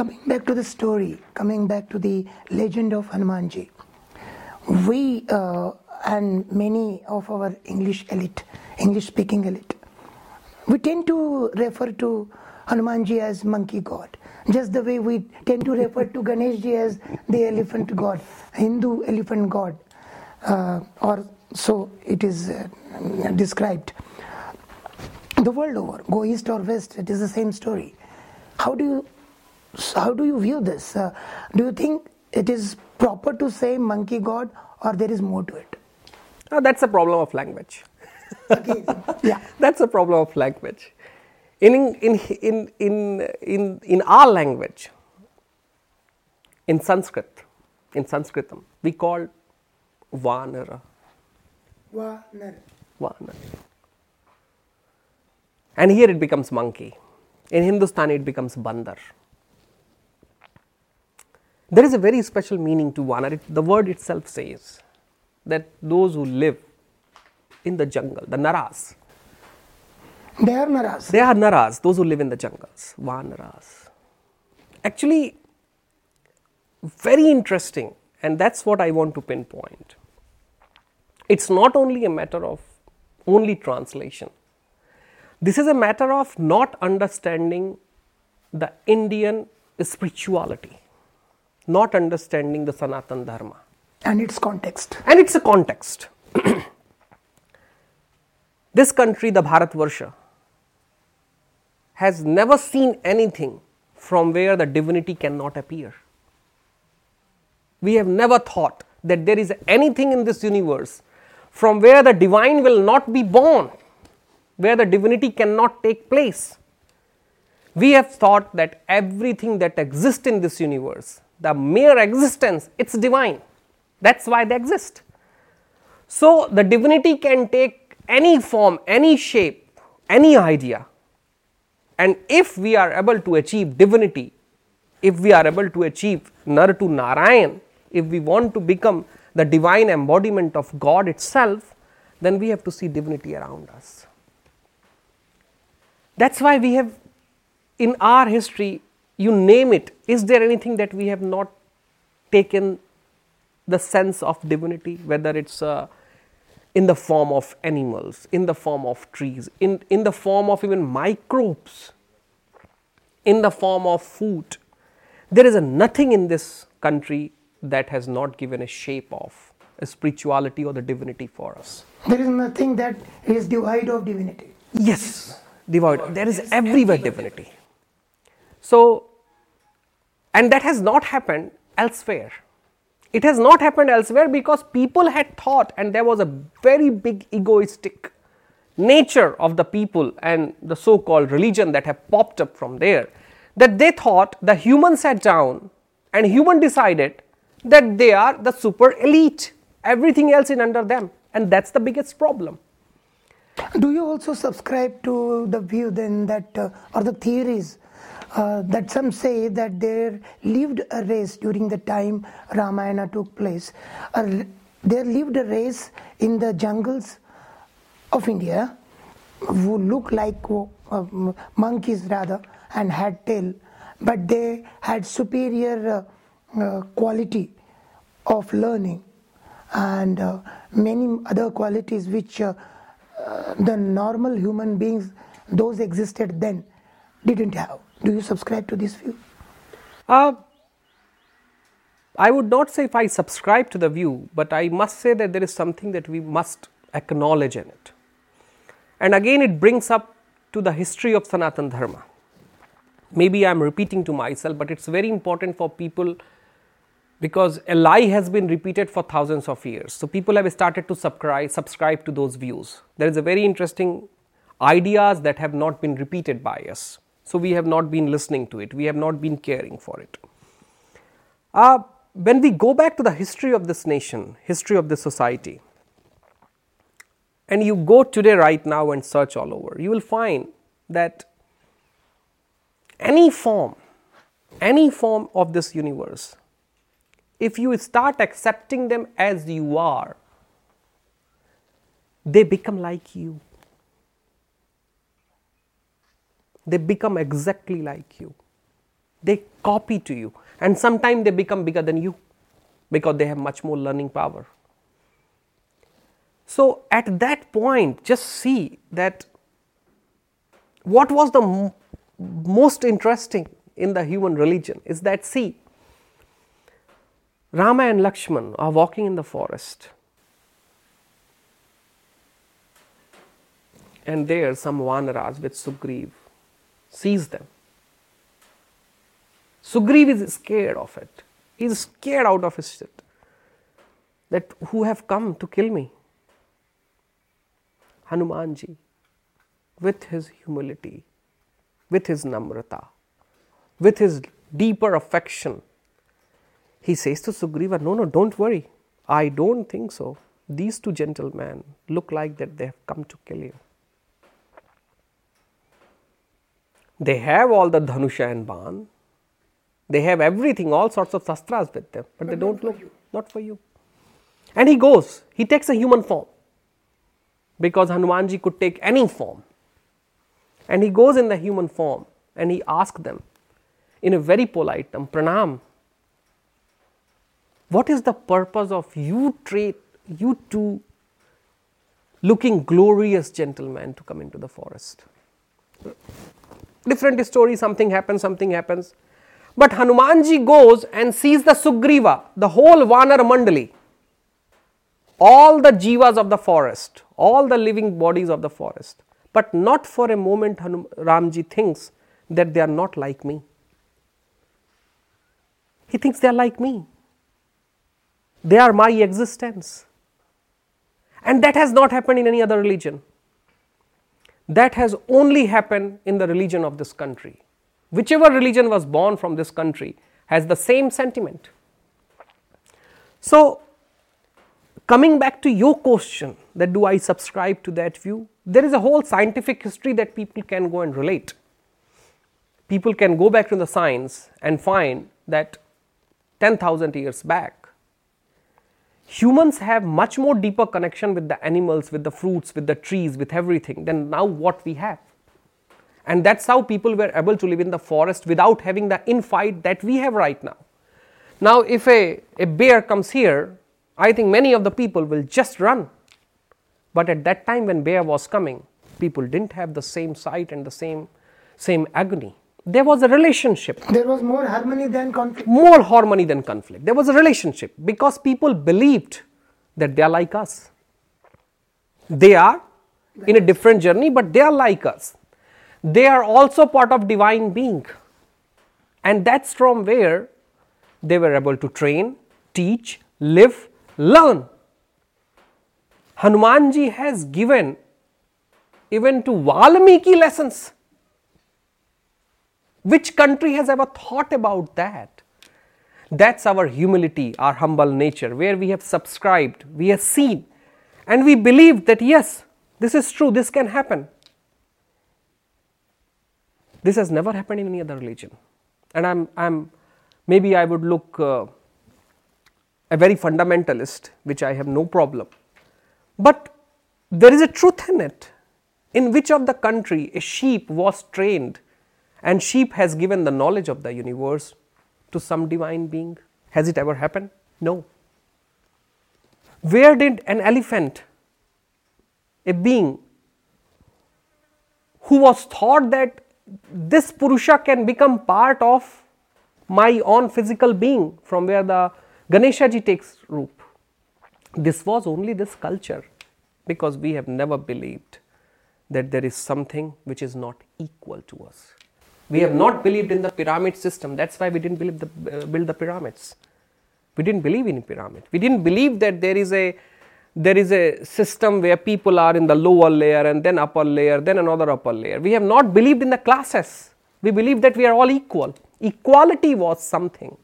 coming back to the story, coming back to the legend of Hanumanji, we uh, and many of our English elite, English speaking elite, we tend to refer to Hanumanji as monkey god, just the way we tend to refer to Ganeshji as the elephant god, Hindu elephant god, uh, or so it is uh, described. The world over, go east or west, it is the same story. How do you how do you view this? Uh, do you think it is proper to say monkey god, or there is more to it? Uh, that's a problem of language. Okay. yeah. That's a problem of language. In, in, in, in, in, in our language, in Sanskrit, in Sanskritam, we call Vanara. Vanar. Vanara. And here it becomes monkey. In Hindustani, it becomes bandar. There is a very special meaning to Vanar. It, the word itself says that those who live in the jungle, the Naras, They are naras. they are Naras, those who live in the jungles, Vanaras. Actually, very interesting, and that's what I want to pinpoint. It's not only a matter of only translation, this is a matter of not understanding the Indian spirituality, not understanding the Sanatan Dharma. and its context. And it's a context. this country, the Bharatvarsha, has never seen anything from where the divinity cannot appear. We have never thought that there is anything in this universe from where the divine will not be born, where the divinity cannot take place. We have thought that everything that exists in this universe, the mere existence, it's divine. That's why they exist. So the divinity can take any form, any shape, any idea. And if we are able to achieve divinity, if we are able to achieve Nar to Narayan, if we want to become the divine embodiment of God itself, then we have to see divinity around us. That's why we have, in our history, you name it, is there anything that we have not taken the sense of divinity, whether it's uh, in the form of animals, in the form of trees, in, in the form of even microbes, in the form of food. There is a nothing in this country that has not given a shape of a spirituality or the divinity for us. There is nothing that is devoid of divinity. Yes, devoid. There is everywhere divinity. So, and that has not happened elsewhere. It has not happened elsewhere because people had thought, and there was a very big egoistic nature of the people and the so called religion that have popped up from there, that they thought the human sat down and human decided that they are the super elite, everything else is under them, and that's the biggest problem. Do you also subscribe to the view then that, uh, or the theories uh, that some say that there lived a race during the time Ramayana took place? Uh, there lived a race in the jungles of India who looked like uh, monkeys rather and had tail, but they had superior uh, uh, quality of learning and uh, many other qualities which the normal human beings, those existed then, didn't have. Do you subscribe to this view? Uh, I would not say if I subscribe to the view, but I must say that there is something that we must acknowledge in it. And again, it brings up to the history of Sanatan Dharma. Maybe I am repeating to myself, but it's very important for people because a lie has been repeated for thousands of years. So people have started to subscribe, subscribe to those views. There is a very interesting ideas that have not been repeated by us. So we have not been listening to it. We have not been caring for it. Uh, when we go back to the history of this nation, history of this society, and you go today right now and search all over, you will find that any form, any form of this universe, if you start accepting them as you are, they become like you. They become exactly like you. They copy to you, and sometimes they become bigger than you because they have much more learning power. So, at that point, just see that what was the m- most interesting in the human religion is that see, Rama and Lakshman are walking in the forest. And there some Vanaras with Sugriv sees them. Sugriv is scared of it. He is scared out of his shit. That who have come to kill me? Hanumanji, with his humility, with his namrata, with his deeper affection, he says to Sugriva, No, no, don't worry. I don't think so. These two gentlemen look like that they have come to kill you. They have all the Dhanusha and Ban. They have everything, all sorts of sastras with them, but, but they don't look, not for you. And he goes, he takes a human form because Hanumanji could take any form. And he goes in the human form and he asks them in a very polite term, Pranam, what is the purpose of you trade, you two looking glorious gentlemen to come into the forest? Different story, something happens, something happens. But Hanumanji goes and sees the Sugriva, the whole Vanar Mandali, all the jivas of the forest, all the living bodies of the forest. But not for a moment Hanum- Ramji thinks that they are not like me. He thinks they are like me. They are my existence. And that has not happened in any other religion. That has only happened in the religion of this country. Whichever religion was born from this country has the same sentiment. So, coming back to your question that do I subscribe to that view, there is a whole scientific history that people can go and relate. People can go back to the science and find that 10,000 years back, humans have much more deeper connection with the animals, with the fruits, with the trees, with everything than now what we have. And that's how people were able to live in the forest without having the infight that we have right now. Now, if a, a bear comes here, I think many of the people will just run. But at that time when bear was coming, people didn't have the same sight and the same, same agony. There was a relationship. There was more harmony than conflict. More harmony than conflict. There was a relationship because people believed that they are like us. They are in a different journey, but they are like us. They are also part of divine being. And that's from where they were able to train, teach, live, learn. Hanumanji has given even to Valmiki lessons. Which country has ever thought about that? That's our humility, our humble nature, where we have subscribed, we have seen, and we believe that yes, this is true, this can happen. This has never happened in any other religion. And I'm, I'm maybe I would look uh, a very fundamentalist, which I have no problem. But there is a truth in it. In which of the country a sheep was trained and sheep has given the knowledge of the universe to some divine being? Has it ever happened? No. Where did an elephant, a being who was thought that this Purusha can become part of my own physical being, from where the Ganeshaji takes root. This was only this culture because we have never believed that there is something which is not equal to us. We have not believed in the pyramid system. That's why we didn't believe the, uh, build the pyramids. We didn't believe in pyramid. We didn't believe that there is a there is a system where people are in the lower layer and then upper layer, then another upper layer. We have not believed in the classes. We believe that we are all equal. Equality was something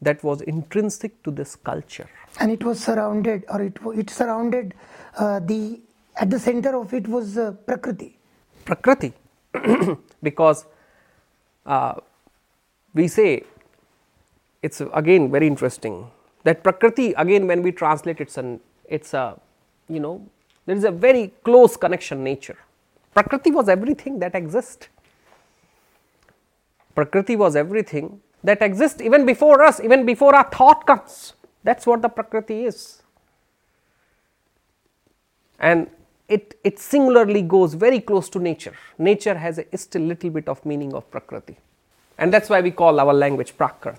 that was intrinsic to this culture. And it was surrounded, or it it surrounded uh, the at the center of it was uh, Prakriti. Prakriti, because uh, we say it's again very interesting that Prakriti again when we translate it's an it's a you know there is a very close connection nature prakriti was everything that exists Prakriti was everything that exists even before us, even before our thought comes. That's what the Prakriti is. And it, it singularly goes very close to nature. Nature has a still little bit of meaning of Prakriti. And that's why we call our language Prakrit.